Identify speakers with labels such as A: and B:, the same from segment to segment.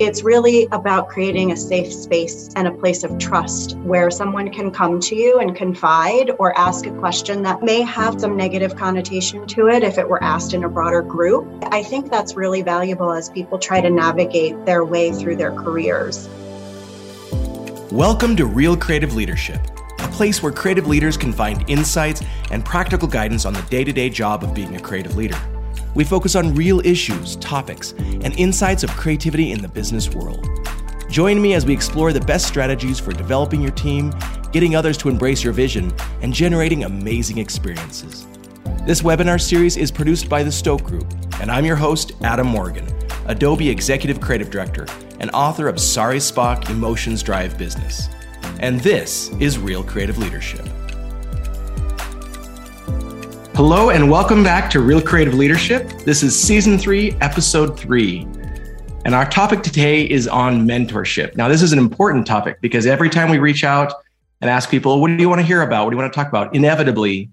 A: it's really about creating a safe space and a place of trust where someone can come to you and confide or ask a question that may have some negative connotation to it if it were asked in a broader group. I think that's really valuable as people try to navigate their way through their careers.
B: Welcome to Real Creative Leadership, a place where creative leaders can find insights and practical guidance on the day to day job of being a creative leader. We focus on real issues, topics, and insights of creativity in the business world. Join me as we explore the best strategies for developing your team, getting others to embrace your vision, and generating amazing experiences. This webinar series is produced by the Stoke Group, and I'm your host, Adam Morgan, Adobe Executive Creative Director and author of Sorry Spock Emotions Drive Business. And this is Real Creative Leadership. Hello, and welcome back to Real Creative Leadership. This is season three, episode three. And our topic today is on mentorship. Now, this is an important topic because every time we reach out and ask people, what do you want to hear about? What do you want to talk about? Inevitably,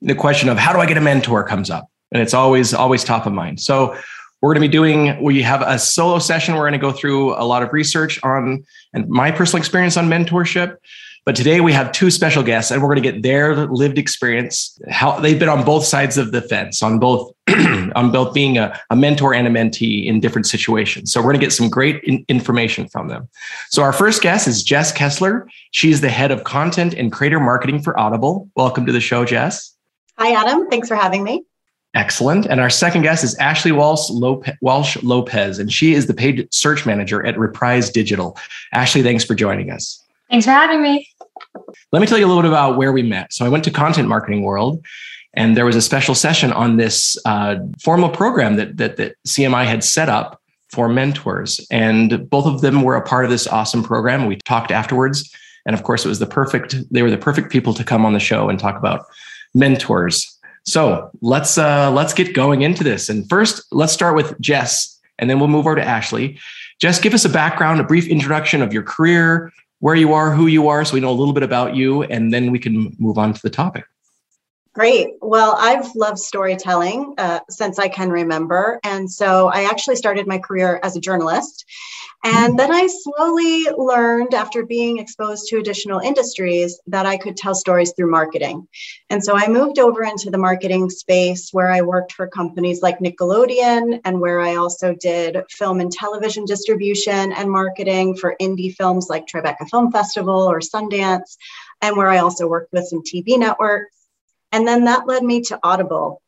B: the question of how do I get a mentor comes up. And it's always, always top of mind. So we're going to be doing, we have a solo session. We're going to go through a lot of research on and my personal experience on mentorship. But today we have two special guests, and we're going to get their lived experience. How they've been on both sides of the fence, on both on both being a, a, mentor and a mentee in different situations. So we're going to get some great in- information from them. So our first guest is Jess Kessler. She's the head of content and creator marketing for Audible. Welcome to the show, Jess.
A: Hi, Adam. Thanks for having me.
B: Excellent. And our second guest is Ashley Walsh, Walsh Lopez, and she is the paid search manager at Reprise Digital. Ashley, thanks for joining us.
C: Thanks for having me.
B: Let me tell you a little bit about where we met. So I went to Content Marketing World, and there was a special session on this uh, formal program that, that that CMI had set up for mentors, and both of them were a part of this awesome program. We talked afterwards, and of course, it was the perfect. They were the perfect people to come on the show and talk about mentors. So let's uh, let's get going into this. And first, let's start with Jess, and then we'll move over to Ashley. Jess, give us a background, a brief introduction of your career, where you are, who you are, so we know a little bit about you, and then we can move on to the topic.
A: Great. Well, I've loved storytelling uh, since I can remember. And so I actually started my career as a journalist. And then I slowly learned after being exposed to additional industries that I could tell stories through marketing. And so I moved over into the marketing space where I worked for companies like Nickelodeon and where I also did film and television distribution and marketing for indie films like Tribeca Film Festival or Sundance, and where I also worked with some TV networks. And then that led me to Audible.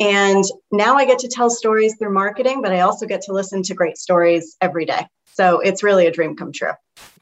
A: And now I get to tell stories through marketing, but I also get to listen to great stories every day. So it's really a dream come true.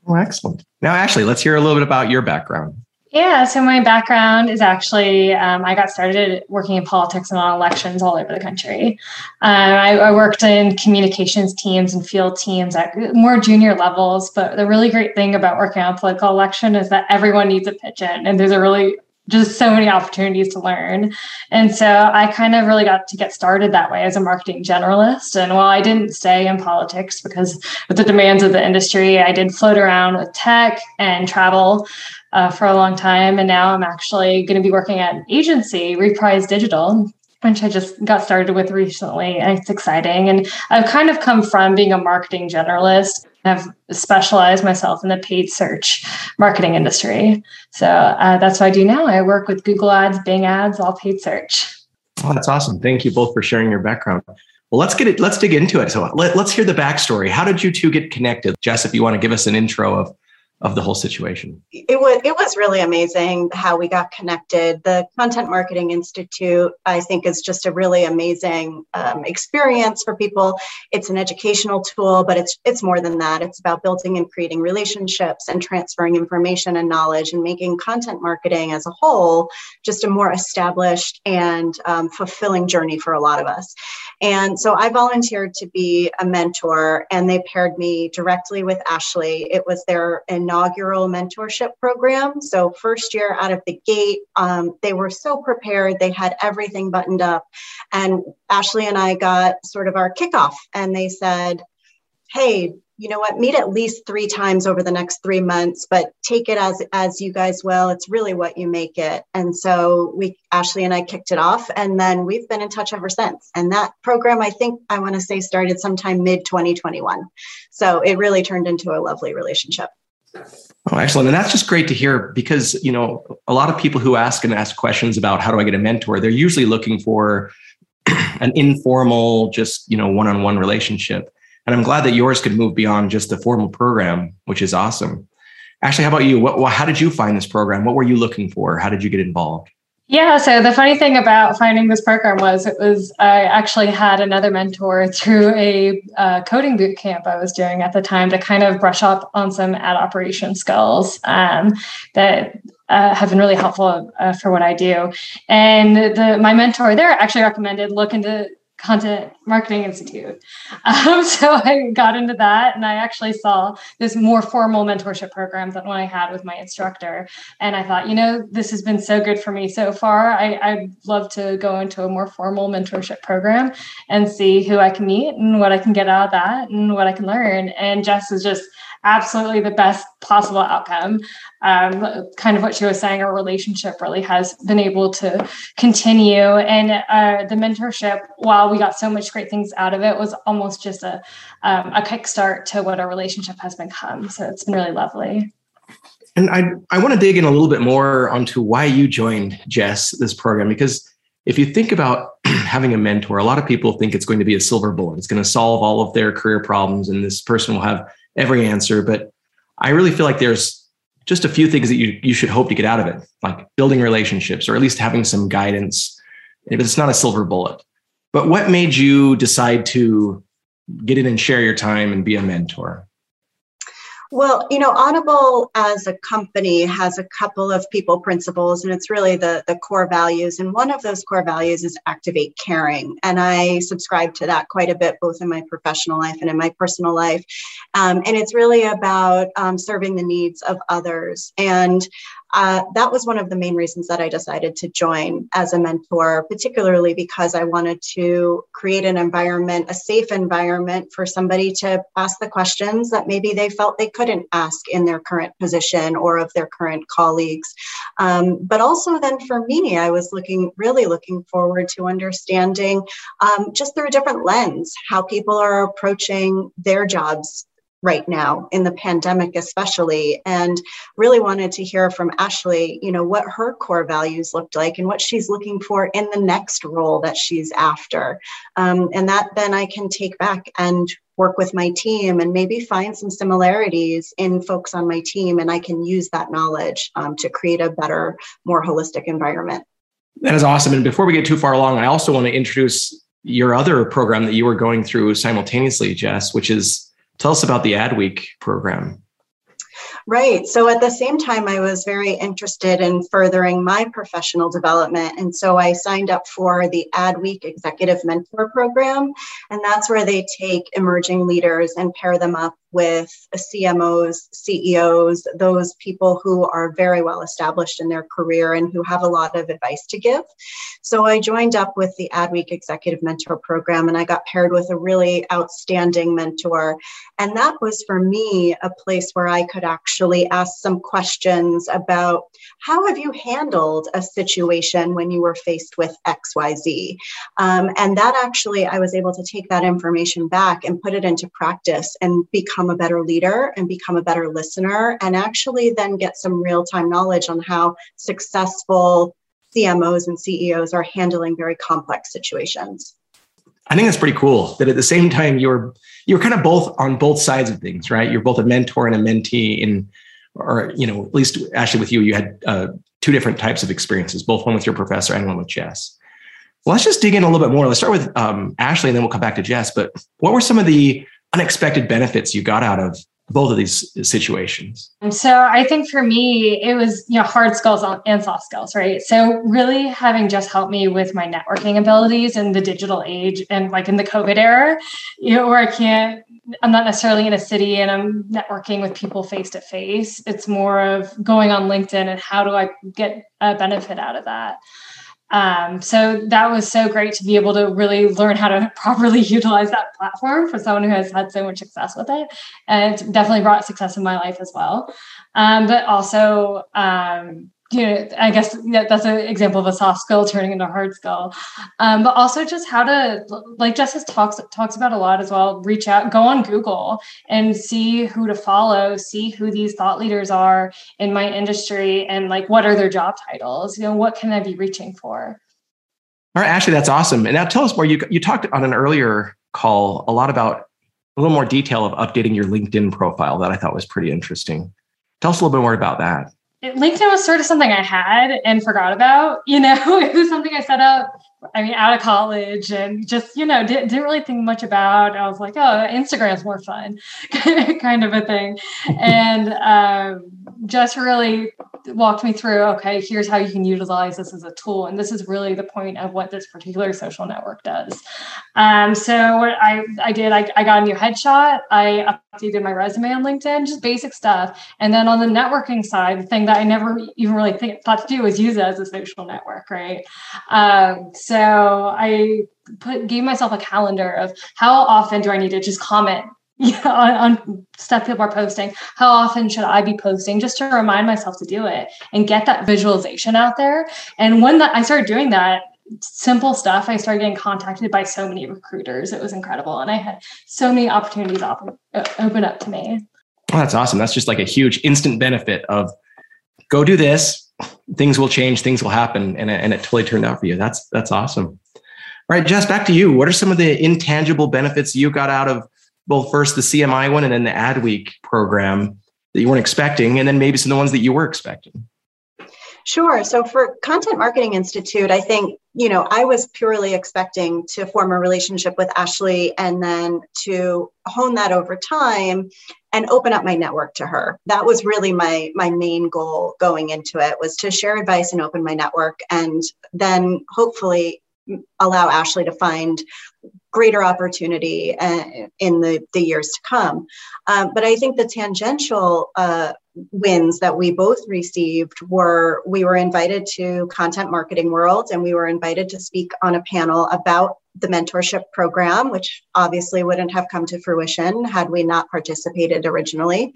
B: Oh, excellent. Now, Ashley, let's hear a little bit about your background.
C: Yeah, so my background is actually um, I got started working in politics and on elections all over the country. Um, I, I, worked in communications teams and field teams at more junior levels. But the really great thing about working on a political election is that everyone needs a pitch in, and there's a really just so many opportunities to learn. And so I kind of really got to get started that way as a marketing generalist. And while I didn't stay in politics because with the demands of the industry, I did float around with tech and travel uh, for a long time. And now I'm actually going to be working at an agency, Reprise Digital, which I just got started with recently. And it's exciting. And I've kind of come from being a marketing generalist have specialized myself in the paid search marketing industry. So uh, that's what I do now. I work with Google Ads, Bing Ads, all paid search.
B: Oh, that's awesome. Thank you both for sharing your background. Well, let's get it. Let's dig into it. So let, let's hear the backstory. How did you two get connected? Jess, if you want to give us an intro of of the whole situation?
A: It was it was really amazing how we got connected. The Content Marketing Institute, I think, is just a really amazing um, experience for people. It's an educational tool, but it's it's more than that. It's about building and creating relationships and transferring information and knowledge and making content marketing as a whole just a more established and um, fulfilling journey for a lot of us. And so I volunteered to be a mentor, and they paired me directly with Ashley. It was their inaugural mentorship program. So, first year out of the gate, um, they were so prepared. They had everything buttoned up. And Ashley and I got sort of our kickoff, and they said, Hey, you know what, meet at least three times over the next three months, but take it as as you guys will. It's really what you make it. And so we Ashley and I kicked it off and then we've been in touch ever since. And that program I think I want to say started sometime mid 2021. So it really turned into a lovely relationship.
B: Oh, excellent. And that's just great to hear because, you know, a lot of people who ask and ask questions about how do I get a mentor, they're usually looking for an informal, just, you know, one-on-one relationship. And I'm glad that yours could move beyond just the formal program, which is awesome. Ashley, how about you? What, how did you find this program? What were you looking for? How did you get involved?
C: Yeah, so the funny thing about finding this program was it was I actually had another mentor through a uh, coding boot camp I was doing at the time to kind of brush up on some ad operation skills um, that uh, have been really helpful uh, for what I do. And the my mentor there actually recommended look into Content Marketing Institute. Um, so I got into that and I actually saw this more formal mentorship program than what I had with my instructor. And I thought, you know, this has been so good for me so far. I, I'd love to go into a more formal mentorship program and see who I can meet and what I can get out of that and what I can learn. And Jess is just absolutely the best possible outcome. Um, kind of what she was saying, our relationship really has been able to continue. And uh, the mentorship, while we got so much great things out of it, was almost just a, um, a kickstart to what our relationship has become. So it's been really lovely.
B: And I, I want to dig in a little bit more onto why you joined Jess, this program, because if you think about having a mentor, a lot of people think it's going to be a silver bullet. It's going to solve all of their career problems, and this person will have every answer, but I really feel like there's just a few things that you, you should hope to get out of it, like building relationships or at least having some guidance. It's not a silver bullet. But what made you decide to get in and share your time and be a mentor?
A: Well, you know, Audible as a company has a couple of people principles, and it's really the, the core values. And one of those core values is activate caring. And I subscribe to that quite a bit, both in my professional life and in my personal life. Um, and it's really about um, serving the needs of others. And uh, that was one of the main reasons that I decided to join as a mentor, particularly because I wanted to create an environment, a safe environment for somebody to ask the questions that maybe they felt they couldn't ask in their current position or of their current colleagues. Um, but also, then for me, I was looking really looking forward to understanding um, just through a different lens how people are approaching their jobs right now in the pandemic especially and really wanted to hear from ashley you know what her core values looked like and what she's looking for in the next role that she's after. Um, and that then i can take back and work with my team and maybe find some similarities in folks on my team and i can use that knowledge um, to create a better more holistic environment.
B: That is awesome. And before we get too far along i also want to introduce your other program that you were going through simultaneously jess which is Tell us about the Adweek program.
A: Right. So at the same time, I was very interested in furthering my professional development. And so I signed up for the Adweek Executive Mentor Program. And that's where they take emerging leaders and pair them up with CMOs, CEOs, those people who are very well established in their career and who have a lot of advice to give. So I joined up with the Adweek Executive Mentor Program and I got paired with a really outstanding mentor. And that was for me a place where I could actually ask some questions about how have you handled a situation when you were faced with XYZ? Um, and that actually, I was able to take that information back and put it into practice and become a better leader and become a better listener, and actually then get some real time knowledge on how successful CMOs and CEOs are handling very complex situations.
B: I think that's pretty cool that at the same time you're you're kind of both on both sides of things, right? You're both a mentor and a mentee in or you know, at least Ashley with you, you had uh, two different types of experiences, both one with your professor and one with Jess. Well, let's just dig in a little bit more. Let's start with um, Ashley, and then we'll come back to Jess. But what were some of the unexpected benefits you got out of both of these situations?
C: So I think for me, it was you know hard skills and soft skills, right? So really having just helped me with my networking abilities in the digital age and like in the COVID era, you know, where I can't I'm not necessarily in a city and I'm networking with people face to face. It's more of going on LinkedIn and how do I get a benefit out of that. Um, so that was so great to be able to really learn how to properly utilize that platform for someone who has had so much success with it. And it's definitely brought success in my life as well. Um, but also, um, you know, I guess that's an example of a soft skill turning into a hard skill. Um, but also just how to, like Justice talks talks about a lot as well. Reach out, go on Google and see who to follow, see who these thought leaders are in my industry, and like what are their job titles. You know, what can I be reaching for?
B: All right, Ashley, that's awesome. And now tell us more. You you talked on an earlier call a lot about a little more detail of updating your LinkedIn profile that I thought was pretty interesting. Tell us a little bit more about that.
C: LinkedIn was sort of something I had and forgot about. You know, it was something I set up. I mean, out of college and just you know didn't, didn't really think much about. I was like, oh, Instagram's more fun, kind of a thing, and um, just really walked me through. Okay, here's how you can utilize this as a tool, and this is really the point of what this particular social network does. Um, so what I I did, I, I got a new headshot. I updated my resume on LinkedIn, just basic stuff, and then on the networking side, the thing that I never even really think, thought to do was use it as a social network, right? Um, so I put gave myself a calendar of how often do I need to just comment on, on, stuff people are posting. How often should I be posting just to remind myself to do it and get that visualization out there? And when that I started doing that, simple stuff, I started getting contacted by so many recruiters. It was incredible, and I had so many opportunities open, uh, open up to me.
B: Oh, that's awesome. That's just like a huge instant benefit of go do this, things will change, things will happen, and, and it totally turned out for you. That's that's awesome. All right, Jess, back to you. What are some of the intangible benefits you got out of both first the CMI one and then the Adweek program that you weren't expecting, and then maybe some of the ones that you were expecting?
A: Sure. So for Content Marketing Institute, I think, you know, I was purely expecting to form a relationship with Ashley and then to hone that over time and open up my network to her. That was really my my main goal going into it was to share advice and open my network and then hopefully allow Ashley to find greater opportunity uh, in the, the years to come. Um, but I think the tangential uh, wins that we both received were we were invited to Content Marketing World and we were invited to speak on a panel about the mentorship program, which obviously wouldn't have come to fruition had we not participated originally.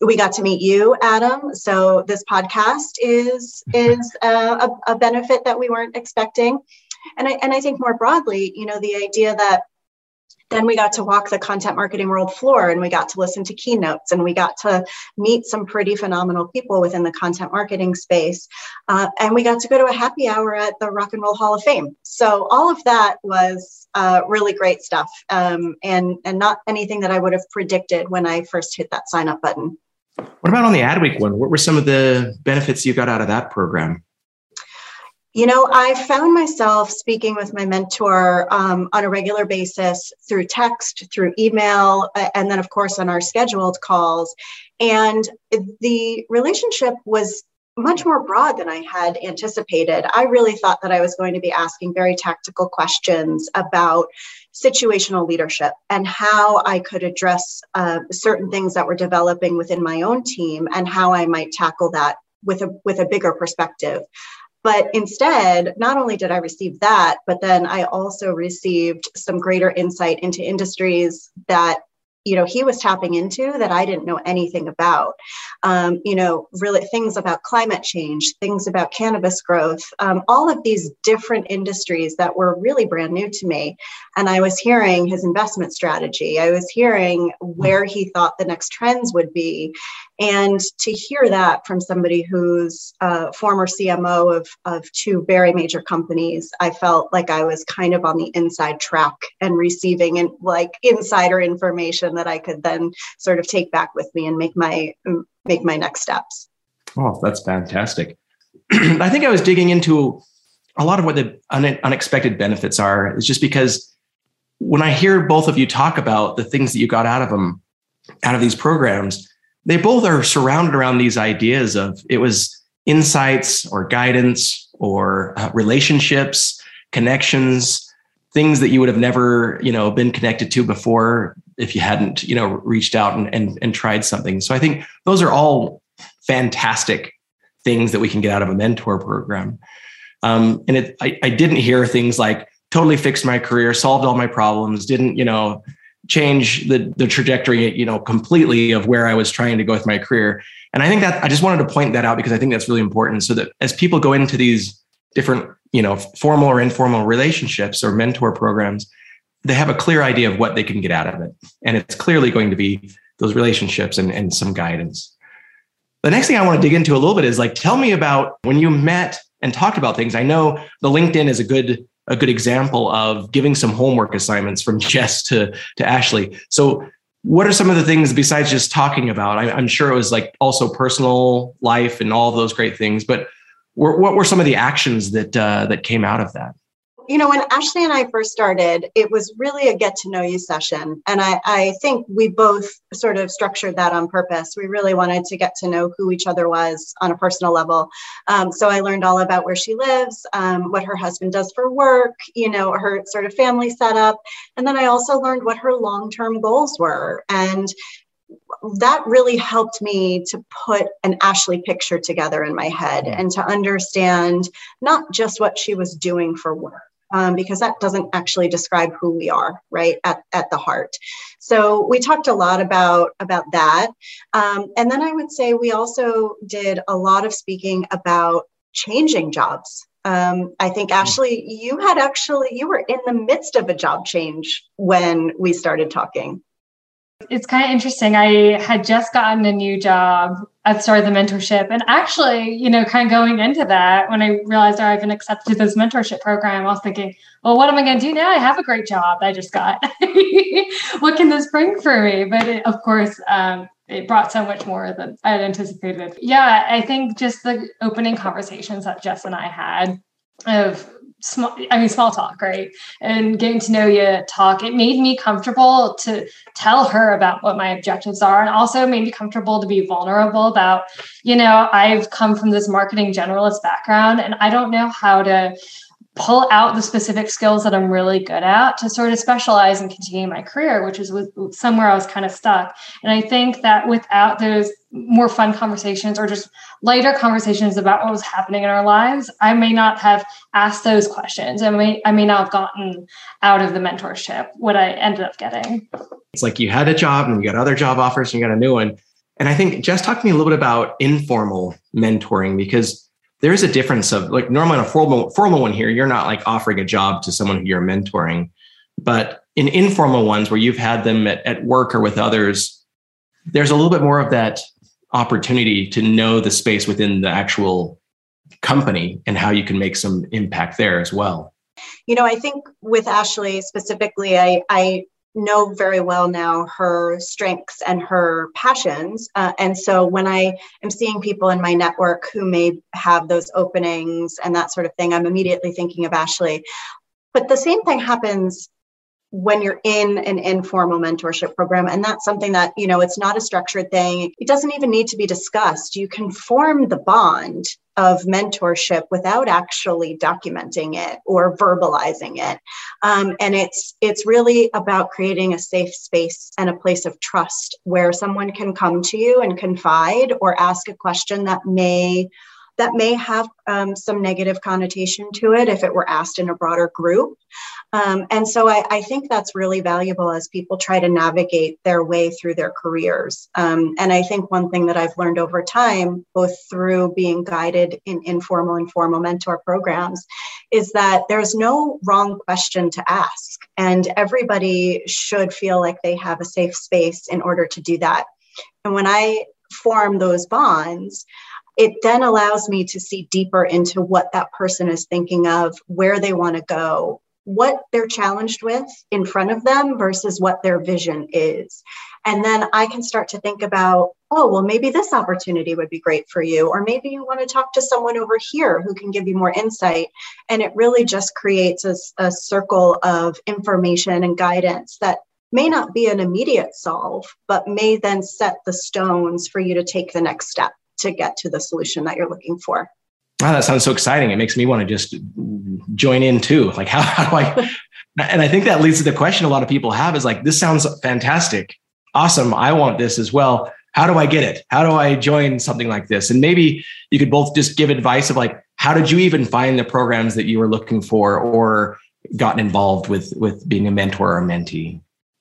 A: We got to meet you, Adam. So this podcast is is a, a benefit that we weren't expecting and I, and I think more broadly, you know, the idea that then we got to walk the content marketing world floor and we got to listen to keynotes and we got to meet some pretty phenomenal people within the content marketing space uh, and we got to go to a happy hour at the rock and roll hall of fame. So all of that was uh, really great stuff um, and and not anything that i would have predicted when i first hit that sign up button.
B: What about on the adweek one? What were some of the benefits you got out of that program
A: you know, I found myself speaking with my mentor um, on a regular basis through text, through email, and then, of course, on our scheduled calls. And the relationship was much more broad than I had anticipated. I really thought that I was going to be asking very tactical questions about situational leadership and how I could address uh, certain things that were developing within my own team and how I might tackle that with a with a bigger perspective. But instead, not only did I receive that, but then I also received some greater insight into industries that you know he was tapping into that i didn't know anything about. Um, you know really things about climate change things about cannabis growth um, all of these different industries that were really brand new to me. And i was hearing his investment strategy. I was hearing where he thought the next trends would be and to hear that from somebody who's a former cmo of, of two very major companies i felt like i was kind of on the inside track and receiving and like insider information that I could then sort of take back with me and make my make my next steps.
B: Oh, that's fantastic. I think I was digging into a lot of what the un- unexpected benefits are is just because when I hear both of you talk about the things that you got out of them, out of these programs, they both are surrounded around these ideas of it was insights or guidance or uh, relationships, connections, things that you would have never, you know, been connected to before if you hadn't, you know, reached out and, and, and tried something. So I think those are all fantastic things that we can get out of a mentor program. Um, and it, I, I didn't hear things like totally fixed my career, solved all my problems, didn't, you know, change the, the trajectory, you know, completely of where I was trying to go with my career. And I think that I just wanted to point that out because I think that's really important so that as people go into these different, you know, formal or informal relationships or mentor programs, they have a clear idea of what they can get out of it. And it's clearly going to be those relationships and, and some guidance. The next thing I want to dig into a little bit is like, tell me about when you met and talked about things. I know the LinkedIn is a good a good example of giving some homework assignments from Jess to to Ashley. So what are some of the things besides just talking about? I, am sure it was like also personal life and all those great things, but what were some of the actions that uh, that came out of that?
A: You know, when Ashley and I first started, it was really a get to know you session. And I, I think we both sort of structured that on purpose. We really wanted to get to know who each other was on a personal level. Um, so I learned all about where she lives, um, what her husband does for work, you know, her sort of family setup. And then I also learned what her long term goals were. And that really helped me to put an Ashley picture together in my head and to understand not just what she was doing for work, um, because that doesn't actually describe who we are right at, at the heart. So we talked a lot about about that. Um, and then i would say we also did a lot of speaking about changing jobs. Um, i think ashley you had actually you were in the midst of a job change when we started talking
C: it's kind of interesting. I had just gotten a new job at Start the Mentorship. And actually, you know, kind of going into that, when I realized I've been accepted to this mentorship program, I was thinking, well, what am I going to do now? I have a great job I just got. what can this bring for me? But it, of course, um, it brought so much more than I had anticipated. Yeah, I think just the opening conversations that Jess and I had of small i mean small talk right? And getting to know you talk it made me comfortable to tell her about what my objectives are and also made me comfortable to be vulnerable about you know i've come from this marketing generalist background and i don't know how to pull out the specific skills that I'm really good at to sort of specialize and continue my career, which is somewhere I was kind of stuck. And I think that without those more fun conversations or just lighter conversations about what was happening in our lives, I may not have asked those questions. I may I may not have gotten out of the mentorship what I ended up getting.
B: It's like you had a job and you got other job offers and you got a new one. And I think just talk to me a little bit about informal mentoring because there is a difference of like normally in a formal formal one here, you're not like offering a job to someone who you're mentoring. But in informal ones where you've had them at, at work or with others, there's a little bit more of that opportunity to know the space within the actual company and how you can make some impact there as well.
A: You know, I think with Ashley specifically, I, I know very well now her strengths and her passions. Uh, and so when I am seeing people in my network who may have those openings and that sort of thing, I'm immediately thinking of Ashley. But the same thing happens when you're in an informal mentorship program and that's something that you know it's not a structured thing. It doesn't even need to be discussed. You can form the bond of mentorship without actually documenting it or verbalizing it. Um, and it's it's really about creating a safe space and a place of trust where someone can come to you and confide or ask a question that may that may have um, some negative connotation to it if it were asked in a broader group. Um, and so I, I, think that's really valuable as people try to navigate their way through their careers. Um, and I think one thing that I've learned over time, both through being guided in informal and formal mentor programs, is that there's no wrong question to ask. And everybody should feel like they have a safe space in order to do that. And when I form those bonds, it then allows me to see deeper into what that person is thinking of, where they want to go, what they're challenged with in front of them versus what their vision is. And then I can start to think about, oh, well, maybe this opportunity would be great for you. Or maybe you want to talk to someone over here who can give you more insight. And it really just creates a, a circle of information and guidance that may not be an immediate solve, but may then set the stones for you to take the next step to get to the solution that you're looking for.
B: Wow, that sounds so exciting. It makes me want to just join in too. Like, how, how do I? And I think that leads to the question a lot of people have is like, this sounds fantastic. Awesome. I want this as well. How do I get it? How do I join something like this? And maybe you could both just give advice of like, how did you even find the programs that you were looking for or gotten involved with with being a mentor or a mentee?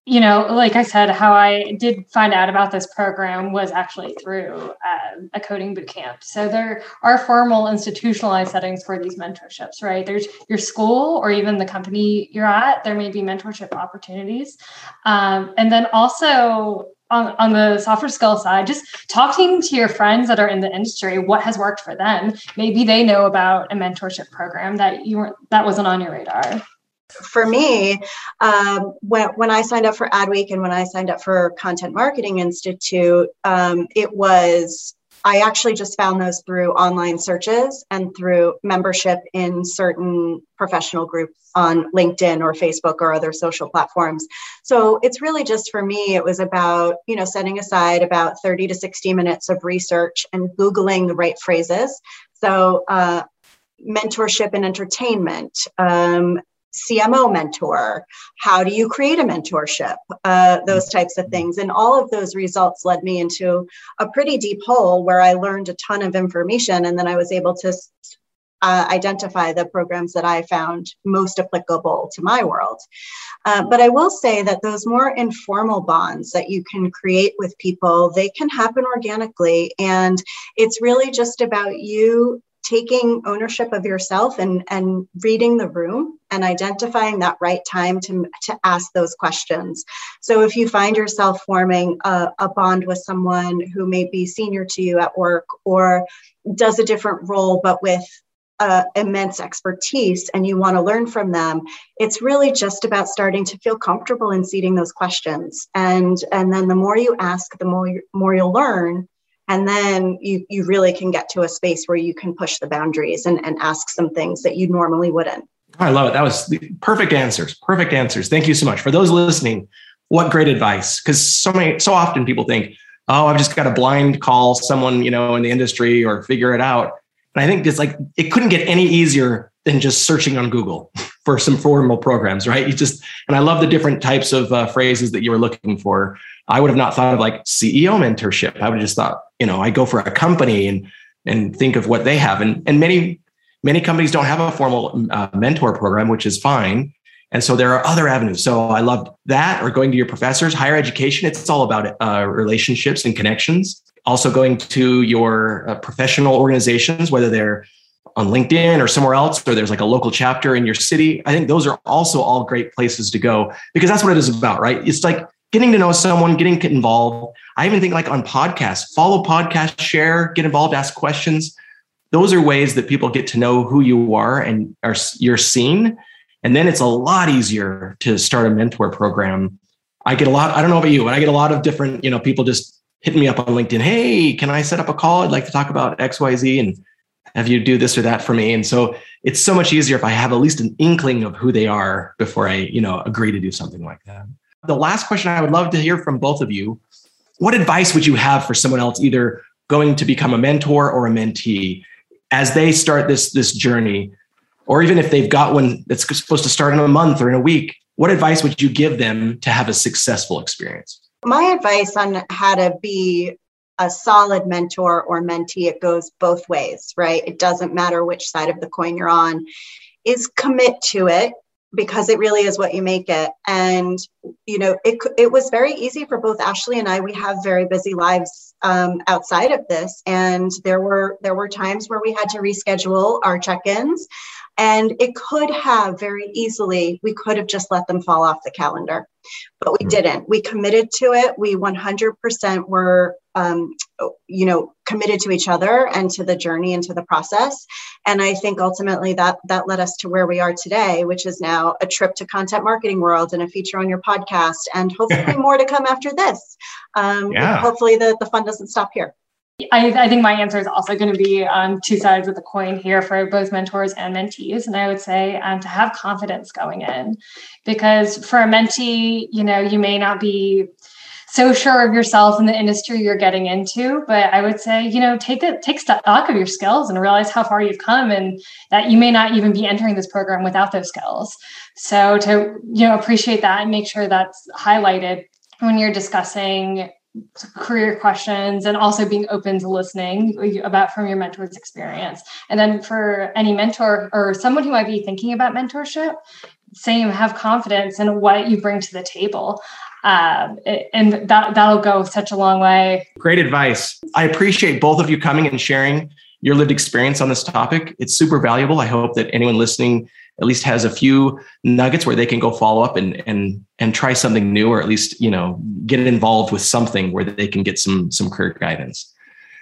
C: You know, like I said, how I did find out about this program was actually through uh, a coding boot camp. So there are formal institutionalized settings for these mentorships, right? There's your school or even the company you're at. There may be mentorship opportunities, um, and then also on, on the software skill side, just talking to your friends that are in the industry, what has worked for them. Maybe they know about a mentorship program that you weren't that wasn't on your radar
A: for me, um, when, when I signed up for Adweek and when I signed up for Content Marketing Institute, um, it was, I actually just found those through online searches and through membership in certain professional groups on LinkedIn or Facebook or other social platforms. So it's really just for me, it was about, you know, setting aside about 30 to 60 minutes of research and Googling the right phrases. So, uh, mentorship and entertainment, um, CMO mentor? How do you create a mentorship? Uh, those types of things. And all of those results led me into a pretty deep hole where I learned a ton of information. And then I was able to uh, identify the programs that I found most applicable to my world. Uh, but I will say that those more informal bonds that you can create with people, they can happen organically. And it's really just about you taking ownership of yourself and, and reading the room and identifying that right time to, to ask those questions. So if you find yourself forming a, a bond with someone who may be senior to you at work or does a different role, but with uh, immense expertise and you want to learn from them it's really just about starting to feel comfortable in seating those questions and and then the more you ask the more you, more you'll learn and then you you really can get to a space where you can push the boundaries and, and ask some things that you normally wouldn't.
B: I love it. That was perfect answers perfect answers. Thank you so much. For those listening what great advice? Because so many so often people think oh i've just got to blind call someone you know in the industry or figure it out. And i think it's like it couldn't get any easier than just searching on google for some formal programs right? You just and i love the different types of uh, phrases that you were looking for. I would have not thought of like CEO mentorship. I would have just thought, you know, I go for a company and and think of what they have. And and many many companies don't have a formal uh, mentor program, which is fine. And so there are other avenues. So I loved that, or going to your professors, higher education. It's all about uh, relationships and connections. Also going to your uh, professional organizations, whether they're on LinkedIn or somewhere else, or there's like a local chapter in your city. I think those are also all great places to go because that's what it is about, right? It's like getting to know someone, getting involved. I even think like on podcasts, follow podcasts, share, get involved, ask questions. Those are ways that people get to know who you are and are you're seen. And then it's a lot easier to start a mentor program. I get a lot, I don't know about you, but I get a lot of different, you know, people just hitting me up on LinkedIn. Hey, can I set up a call? I'd like to talk about XYZ and have you do this or that for me. And so it's so much easier if I have at least an inkling of who they are before I, you know, agree to do something like that. The last question I would love to hear from both of you what advice would you have for someone else, either going to become a mentor or a mentee, as they start this, this journey? Or even if they've got one that's supposed to start in a month or in a week, what advice would you give them to have a successful experience?
A: My advice on how to be a solid mentor or mentee, it goes both ways, right? It doesn't matter which side of the coin you're on, is commit to it because it really is what you make it. And you know it, it was very easy for both ashley and i. We have very busy lives um, outside of this and there were there were times where we had to reschedule our check-ins and it could have very easily, we could have just let them fall off the calendar, but we hmm. didn't. We committed to it. We 100% were, um, you know, committed to each other and to the journey and to the process. And I think ultimately that that led us to where we are today, which is now a trip to content marketing world and a feature on your podcast, and hopefully more to come after this. Um, yeah. Hopefully the, the fun doesn't stop here.
C: I, I, think my answer is also going to be on two sides of the coin here for both mentors and mentees. And I would say um, to have confidence going in, because for a mentee, you know, you may not be so sure of yourself in the industry you're getting into, but I would say, you know, take it, take stock of your skills and realize how far you've come, and that you may not even be entering this program without those skills. So to you know appreciate that and make sure that's highlighted when you're discussing career questions and also being open to listening about from your mentor's experience. And then for any mentor or someone who might be thinking about mentorship, same, have confidence in what you bring to the table. Um, and that that'll go such a long way.
B: Great advice. I appreciate both of you coming and sharing your lived experience on this topic. It's super valuable. I hope that anyone listening at least has a few nuggets where they can go follow up and and and try something new or at least you know get involved with something where they can get some some career guidance.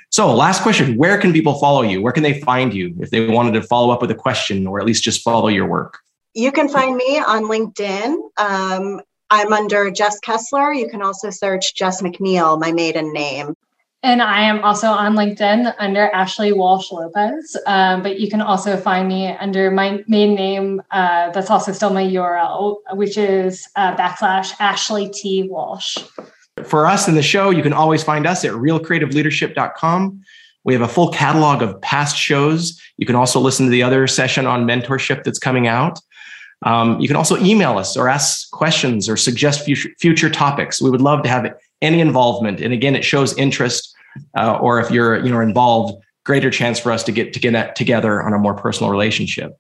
B: So last question where can people follow you? Where can they find you if they wanted to follow up with a question or at least just follow your work?
A: You can find me on linkedin. Um, i'm under jess kessler. You can also search jess mcneil my maiden name
C: and I am also on LinkedIn under Ashley Walsh Lopez. Um, but you can also find me under my main name. Uh, that's also still my URL, which is uh, backslash Ashley T Walsh.
B: For us in the show, you can always find us at realcreativeleadership.com. We have a full catalog of past shows. You can also listen to the other session on mentorship that's coming out. Um, you can also email us or ask questions or suggest future, future topics. We would love to have any involvement. And again, it shows interest, uh, or if you're you know involved, greater chance for us to get to get together on a more personal relationship.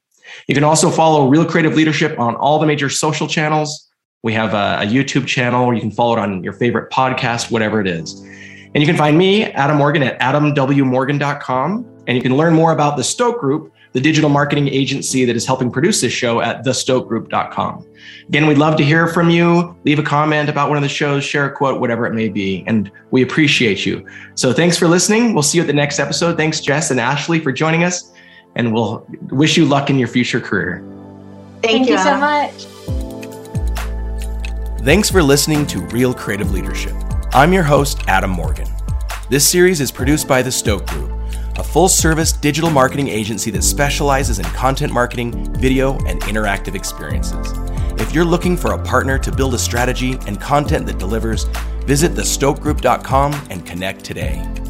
B: You can also follow Real Creative Leadership on all the major social channels. We have a, a YouTube channel you can follow it on your favorite podcast, whatever it is. And you can find me, Adam Morgan, at adamwmorgan.com. And you can learn more about the Stoke Group the digital marketing agency that is helping produce this show at thestokegroup.com. Again, we'd love to hear from you. Leave a comment about one of the shows, share a quote, whatever it may be. And we appreciate you. So thanks for listening. We'll see you at the next episode. Thanks, Jess and Ashley, for joining us. And we'll wish you luck in your future career.
C: Thank, Thank you, you so much.
B: Thanks for listening to Real Creative Leadership. I'm your host, Adam Morgan. This series is produced by the Stoke Group a full service digital marketing agency that specializes in content marketing, video, and interactive experiences. If you're looking for a partner to build a strategy and content that delivers, visit thestokegroup.com and connect today.